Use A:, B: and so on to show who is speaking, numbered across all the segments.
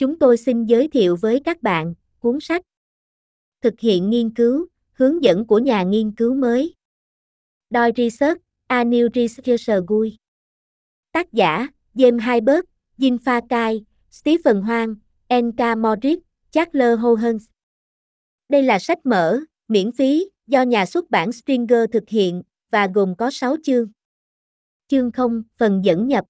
A: Chúng tôi xin giới thiệu với các bạn cuốn sách Thực hiện nghiên cứu, hướng dẫn của nhà nghiên cứu mới. Doi Research, A New Researcher Gui. Tác giả, James Hybert, Jin Pha Kai, Stephen Hoang, N.K. Morris, Charles Hohens. Đây là sách mở, miễn phí, do nhà xuất bản Stringer thực hiện, và gồm có 6 chương. Chương 0, phần dẫn nhập.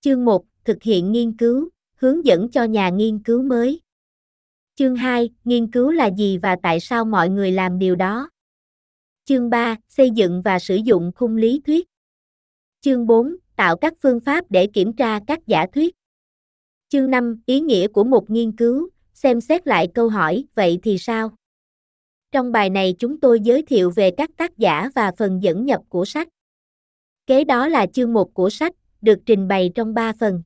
A: Chương 1, thực hiện nghiên cứu, hướng dẫn cho nhà nghiên cứu mới. Chương 2, nghiên cứu là gì và tại sao mọi người làm điều đó. Chương 3, xây dựng và sử dụng khung lý thuyết. Chương 4, tạo các phương pháp để kiểm tra các giả thuyết. Chương 5, ý nghĩa của một nghiên cứu, xem xét lại câu hỏi, vậy thì sao? Trong bài này chúng tôi giới thiệu về các tác giả và phần dẫn nhập của sách. Kế đó là chương 1 của sách, được trình bày trong 3 phần.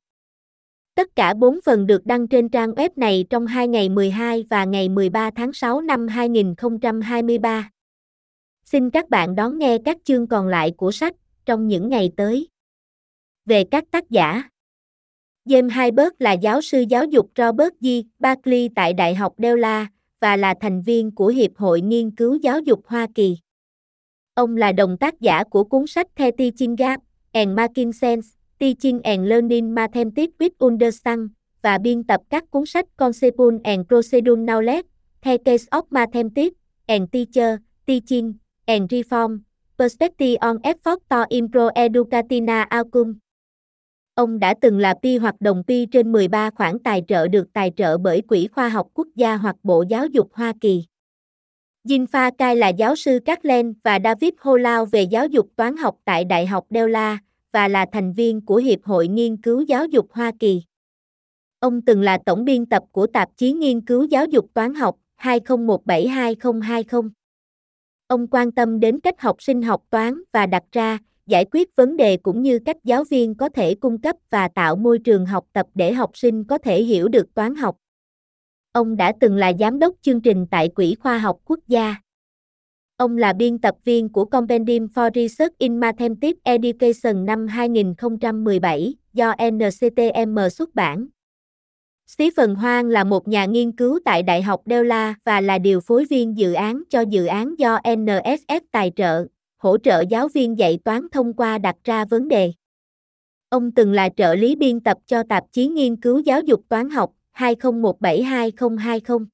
A: Tất cả 4 phần được đăng trên trang web này trong hai ngày 12 và ngày 13 tháng 6 năm 2023. Xin các bạn đón nghe các chương còn lại của sách trong những ngày tới. Về các tác giả James Hybert là giáo sư giáo dục Robert G. Barclay tại Đại học Delaware và là thành viên của Hiệp hội Nghiên cứu Giáo dục Hoa Kỳ. Ông là đồng tác giả của cuốn sách The Teaching Gap and Making Sense, Teaching and Learning Mathematics with Understand và biên tập các cuốn sách Conceptual and Procedural Knowledge, The Case of Mathematics and Teacher, Teaching and Reform, Perspective on Effort to Improve Educational Outcome. Ông đã từng là pi hoạt động pi trên 13 khoản tài trợ được tài trợ bởi Quỹ Khoa học Quốc gia hoặc Bộ Giáo dục Hoa Kỳ. Jin Pha Kai là giáo sư Kathleen và David Holau về giáo dục toán học tại Đại học Delaware và là thành viên của Hiệp hội Nghiên cứu Giáo dục Hoa Kỳ. Ông từng là tổng biên tập của tạp chí nghiên cứu giáo dục toán học 2017-2020. Ông quan tâm đến cách học sinh học toán và đặt ra, giải quyết vấn đề cũng như cách giáo viên có thể cung cấp và tạo môi trường học tập để học sinh có thể hiểu được toán học. Ông đã từng là giám đốc chương trình tại Quỹ Khoa học Quốc gia. Ông là biên tập viên của Compendium for Research in Mathematics Education năm 2017 do NCTM xuất bản. Stephen Hoang là một nhà nghiên cứu tại Đại học Delaware và là điều phối viên dự án cho dự án do NSF tài trợ, hỗ trợ giáo viên dạy toán thông qua đặt ra vấn đề. Ông từng là trợ lý biên tập cho tạp chí nghiên cứu giáo dục toán học 2017-2020.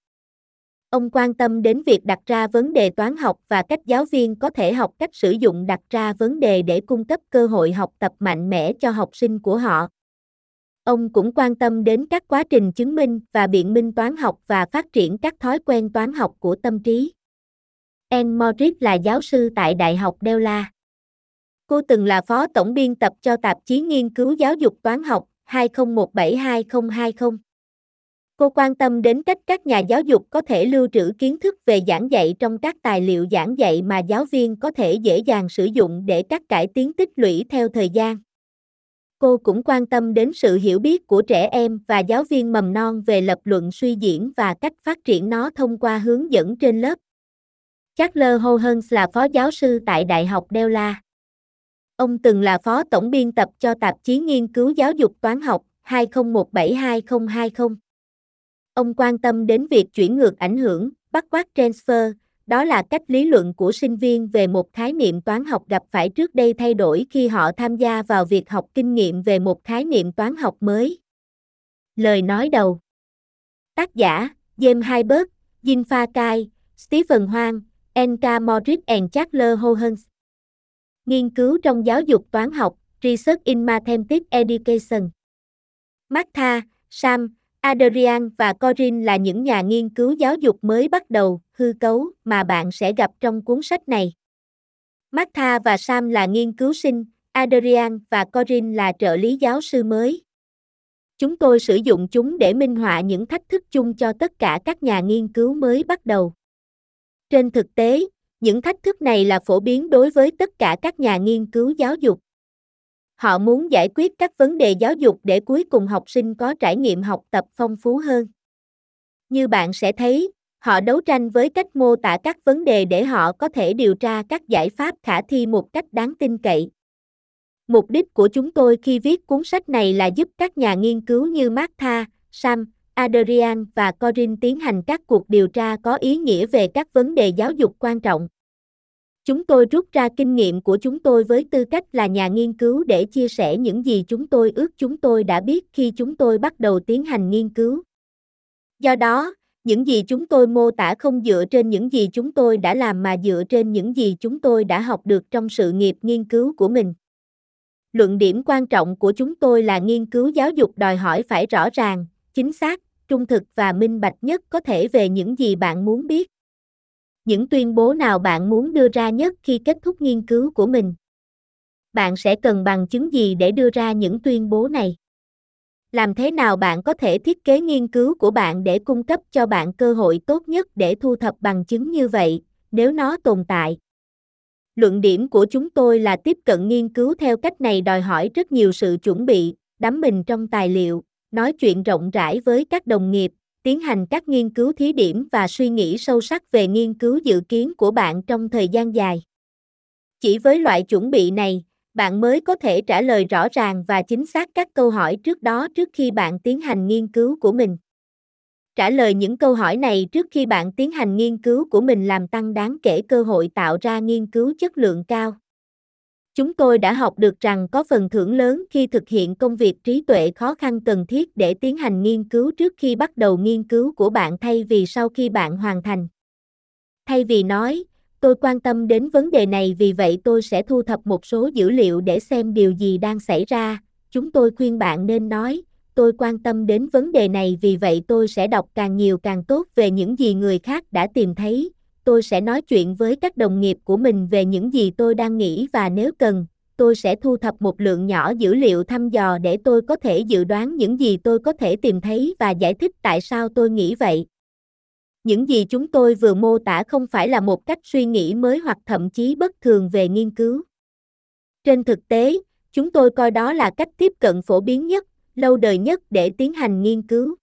A: Ông quan tâm đến việc đặt ra vấn đề toán học và cách giáo viên có thể học cách sử dụng đặt ra vấn đề để cung cấp cơ hội học tập mạnh mẽ cho học sinh của họ. Ông cũng quan tâm đến các quá trình chứng minh và biện minh toán học và phát triển các thói quen toán học của tâm trí. Anne Morris là giáo sư tại Đại học della Cô từng là phó tổng biên tập cho tạp chí nghiên cứu giáo dục toán học 2017-2020. Cô quan tâm đến cách các nhà giáo dục có thể lưu trữ kiến thức về giảng dạy trong các tài liệu giảng dạy mà giáo viên có thể dễ dàng sử dụng để các cải tiến tích lũy theo thời gian. Cô cũng quan tâm đến sự hiểu biết của trẻ em và giáo viên mầm non về lập luận suy diễn và cách phát triển nó thông qua hướng dẫn trên lớp. Charles Hohens là phó giáo sư tại Đại học Della. Ông từng là phó tổng biên tập cho tạp chí nghiên cứu giáo dục toán học 2017-2020. Ông quan tâm đến việc chuyển ngược ảnh hưởng, bắt quát transfer, đó là cách lý luận của sinh viên về một khái niệm toán học gặp phải trước đây thay đổi khi họ tham gia vào việc học kinh nghiệm về một khái niệm toán học mới. Lời nói đầu Tác giả, James Hybert, Jin Pha Kai, Stephen Hoang, N.K. Morris and Charles Hohens. Nghiên cứu trong giáo dục toán học, Research in Mathematics Education. Martha, Sam, Adrian và Corin là những nhà nghiên cứu giáo dục mới bắt đầu, hư cấu, mà bạn sẽ gặp trong cuốn sách này. Martha và Sam là nghiên cứu sinh, Adrian và Corin là trợ lý giáo sư mới. Chúng tôi sử dụng chúng để minh họa những thách thức chung cho tất cả các nhà nghiên cứu mới bắt đầu. Trên thực tế, những thách thức này là phổ biến đối với tất cả các nhà nghiên cứu giáo dục. Họ muốn giải quyết các vấn đề giáo dục để cuối cùng học sinh có trải nghiệm học tập phong phú hơn. Như bạn sẽ thấy, họ đấu tranh với cách mô tả các vấn đề để họ có thể điều tra các giải pháp khả thi một cách đáng tin cậy. Mục đích của chúng tôi khi viết cuốn sách này là giúp các nhà nghiên cứu như Martha, Sam, Adrian và Corin tiến hành các cuộc điều tra có ý nghĩa về các vấn đề giáo dục quan trọng. Chúng tôi rút ra kinh nghiệm của chúng tôi với tư cách là nhà nghiên cứu để chia sẻ những gì chúng tôi ước chúng tôi đã biết khi chúng tôi bắt đầu tiến hành nghiên cứu. Do đó, những gì chúng tôi mô tả không dựa trên những gì chúng tôi đã làm mà dựa trên những gì chúng tôi đã học được trong sự nghiệp nghiên cứu của mình. Luận điểm quan trọng của chúng tôi là nghiên cứu giáo dục đòi hỏi phải rõ ràng, chính xác, trung thực và minh bạch nhất có thể về những gì bạn muốn biết. Những tuyên bố nào bạn muốn đưa ra nhất khi kết thúc nghiên cứu của mình? Bạn sẽ cần bằng chứng gì để đưa ra những tuyên bố này? Làm thế nào bạn có thể thiết kế nghiên cứu của bạn để cung cấp cho bạn cơ hội tốt nhất để thu thập bằng chứng như vậy, nếu nó tồn tại? Luận điểm của chúng tôi là tiếp cận nghiên cứu theo cách này đòi hỏi rất nhiều sự chuẩn bị, đắm mình trong tài liệu, nói chuyện rộng rãi với các đồng nghiệp, tiến hành các nghiên cứu thí điểm và suy nghĩ sâu sắc về nghiên cứu dự kiến của bạn trong thời gian dài. Chỉ với loại chuẩn bị này, bạn mới có thể trả lời rõ ràng và chính xác các câu hỏi trước đó trước khi bạn tiến hành nghiên cứu của mình. Trả lời những câu hỏi này trước khi bạn tiến hành nghiên cứu của mình làm tăng đáng kể cơ hội tạo ra nghiên cứu chất lượng cao. Chúng tôi đã học được rằng có phần thưởng lớn khi thực hiện công việc trí tuệ khó khăn cần thiết để tiến hành nghiên cứu trước khi bắt đầu nghiên cứu của bạn thay vì sau khi bạn hoàn thành. Thay vì nói, tôi quan tâm đến vấn đề này vì vậy tôi sẽ thu thập một số dữ liệu để xem điều gì đang xảy ra, chúng tôi khuyên bạn nên nói, tôi quan tâm đến vấn đề này vì vậy tôi sẽ đọc càng nhiều càng tốt về những gì người khác đã tìm thấy, tôi sẽ nói chuyện với các đồng nghiệp của mình về những gì tôi đang nghĩ và nếu cần, tôi sẽ thu thập một lượng nhỏ dữ liệu thăm dò để tôi có thể dự đoán những gì tôi có thể tìm thấy và giải thích tại sao tôi nghĩ vậy. Những gì chúng tôi vừa mô tả không phải là một cách suy nghĩ mới hoặc thậm chí bất thường về nghiên cứu. Trên thực tế, chúng tôi coi đó là cách tiếp cận phổ biến nhất, lâu đời nhất để tiến hành nghiên cứu.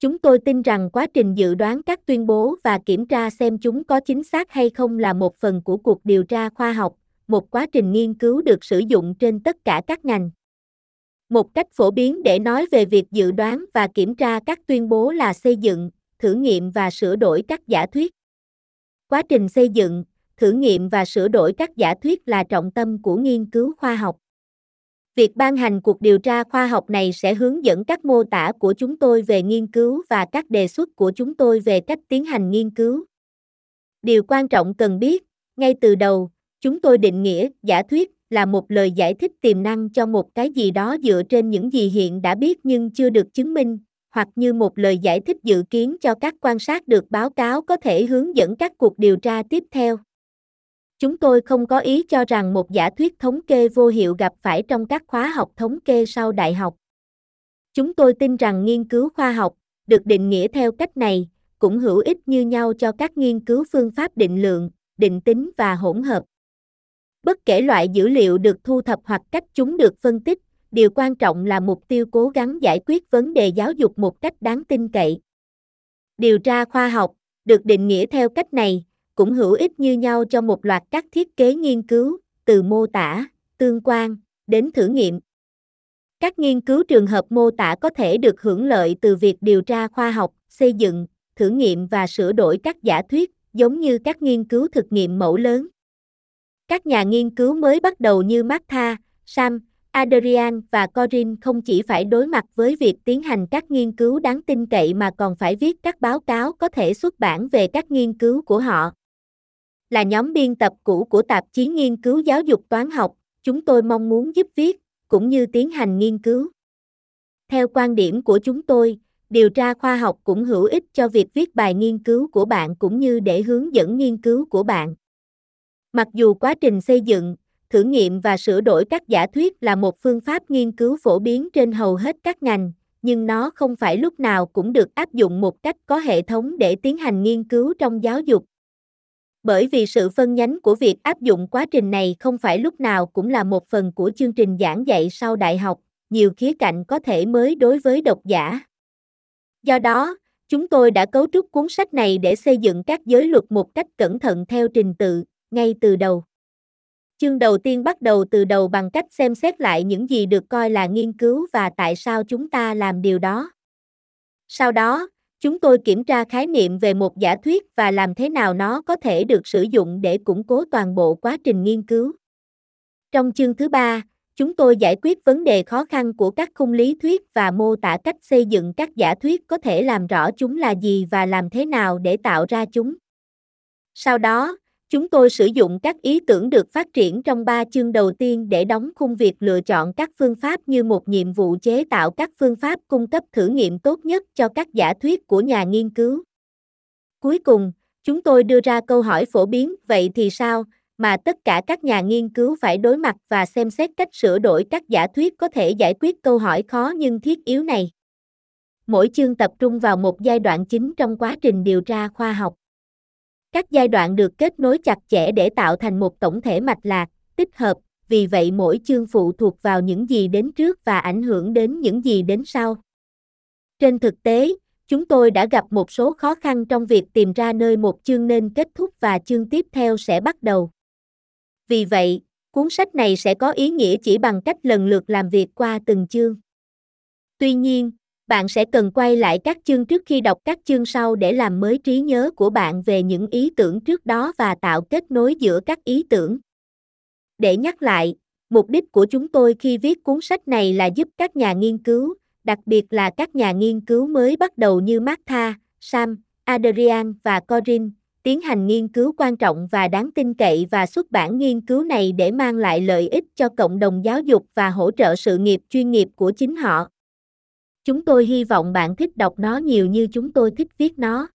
A: Chúng tôi tin rằng quá trình dự đoán các tuyên bố và kiểm tra xem chúng có chính xác hay không là một phần của cuộc điều tra khoa học, một quá trình nghiên cứu được sử dụng trên tất cả các ngành. Một cách phổ biến để nói về việc dự đoán và kiểm tra các tuyên bố là xây dựng, thử nghiệm và sửa đổi các giả thuyết. Quá trình xây dựng, thử nghiệm và sửa đổi các giả thuyết là trọng tâm của nghiên cứu khoa học. Việc ban hành cuộc điều tra khoa học này sẽ hướng dẫn các mô tả của chúng tôi về nghiên cứu và các đề xuất của chúng tôi về cách tiến hành nghiên cứu. Điều quan trọng cần biết, ngay từ đầu, chúng tôi định nghĩa giả thuyết là một lời giải thích tiềm năng cho một cái gì đó dựa trên những gì hiện đã biết nhưng chưa được chứng minh, hoặc như một lời giải thích dự kiến cho các quan sát được báo cáo có thể hướng dẫn các cuộc điều tra tiếp theo. Chúng tôi không có ý cho rằng một giả thuyết thống kê vô hiệu gặp phải trong các khóa học thống kê sau đại học. Chúng tôi tin rằng nghiên cứu khoa học, được định nghĩa theo cách này, cũng hữu ích như nhau cho các nghiên cứu phương pháp định lượng, định tính và hỗn hợp. Bất kể loại dữ liệu được thu thập hoặc cách chúng được phân tích, điều quan trọng là mục tiêu cố gắng giải quyết vấn đề giáo dục một cách đáng tin cậy. Điều tra khoa học, được định nghĩa theo cách này, cũng hữu ích như nhau cho một loạt các thiết kế nghiên cứu, từ mô tả, tương quan, đến thử nghiệm. Các nghiên cứu trường hợp mô tả có thể được hưởng lợi từ việc điều tra khoa học, xây dựng, thử nghiệm và sửa đổi các giả thuyết, giống như các nghiên cứu thực nghiệm mẫu lớn. Các nhà nghiên cứu mới bắt đầu như Martha, Sam, Adrian và Corin không chỉ phải đối mặt với việc tiến hành các nghiên cứu đáng tin cậy mà còn phải viết các báo cáo có thể xuất bản về các nghiên cứu của họ là nhóm biên tập cũ của tạp chí nghiên cứu giáo dục toán học, chúng tôi mong muốn giúp viết, cũng như tiến hành nghiên cứu. Theo quan điểm của chúng tôi, điều tra khoa học cũng hữu ích cho việc viết bài nghiên cứu của bạn cũng như để hướng dẫn nghiên cứu của bạn. Mặc dù quá trình xây dựng, thử nghiệm và sửa đổi các giả thuyết là một phương pháp nghiên cứu phổ biến trên hầu hết các ngành, nhưng nó không phải lúc nào cũng được áp dụng một cách có hệ thống để tiến hành nghiên cứu trong giáo dục, bởi vì sự phân nhánh của việc áp dụng quá trình này không phải lúc nào cũng là một phần của chương trình giảng dạy sau đại học, nhiều khía cạnh có thể mới đối với độc giả. Do đó, chúng tôi đã cấu trúc cuốn sách này để xây dựng các giới luật một cách cẩn thận theo trình tự, ngay từ đầu. Chương đầu tiên bắt đầu từ đầu bằng cách xem xét lại những gì được coi là nghiên cứu và tại sao chúng ta làm điều đó. Sau đó, chúng tôi kiểm tra khái niệm về một giả thuyết và làm thế nào nó có thể được sử dụng để củng cố toàn bộ quá trình nghiên cứu. Trong chương thứ ba, chúng tôi giải quyết vấn đề khó khăn của các khung lý thuyết và mô tả cách xây dựng các giả thuyết có thể làm rõ chúng là gì và làm thế nào để tạo ra chúng. Sau đó, chúng tôi sử dụng các ý tưởng được phát triển trong ba chương đầu tiên để đóng khung việc lựa chọn các phương pháp như một nhiệm vụ chế tạo các phương pháp cung cấp thử nghiệm tốt nhất cho các giả thuyết của nhà nghiên cứu. Cuối cùng, chúng tôi đưa ra câu hỏi phổ biến vậy thì sao mà tất cả các nhà nghiên cứu phải đối mặt và xem xét cách sửa đổi các giả thuyết có thể giải quyết câu hỏi khó nhưng thiết yếu này. Mỗi chương tập trung vào một giai đoạn chính trong quá trình điều tra khoa học. Các giai đoạn được kết nối chặt chẽ để tạo thành một tổng thể mạch lạc, tích hợp, vì vậy mỗi chương phụ thuộc vào những gì đến trước và ảnh hưởng đến những gì đến sau. Trên thực tế, chúng tôi đã gặp một số khó khăn trong việc tìm ra nơi một chương nên kết thúc và chương tiếp theo sẽ bắt đầu. Vì vậy, cuốn sách này sẽ có ý nghĩa chỉ bằng cách lần lượt làm việc qua từng chương. Tuy nhiên, bạn sẽ cần quay lại các chương trước khi đọc các chương sau để làm mới trí nhớ của bạn về những ý tưởng trước đó và tạo kết nối giữa các ý tưởng. Để nhắc lại, mục đích của chúng tôi khi viết cuốn sách này là giúp các nhà nghiên cứu, đặc biệt là các nhà nghiên cứu mới bắt đầu như Martha, Sam, Adrian và Corin tiến hành nghiên cứu quan trọng và đáng tin cậy và xuất bản nghiên cứu này để mang lại lợi ích cho cộng đồng giáo dục và hỗ trợ sự nghiệp chuyên nghiệp của chính họ. Chúng tôi hy vọng bạn thích đọc nó nhiều như chúng tôi thích viết nó.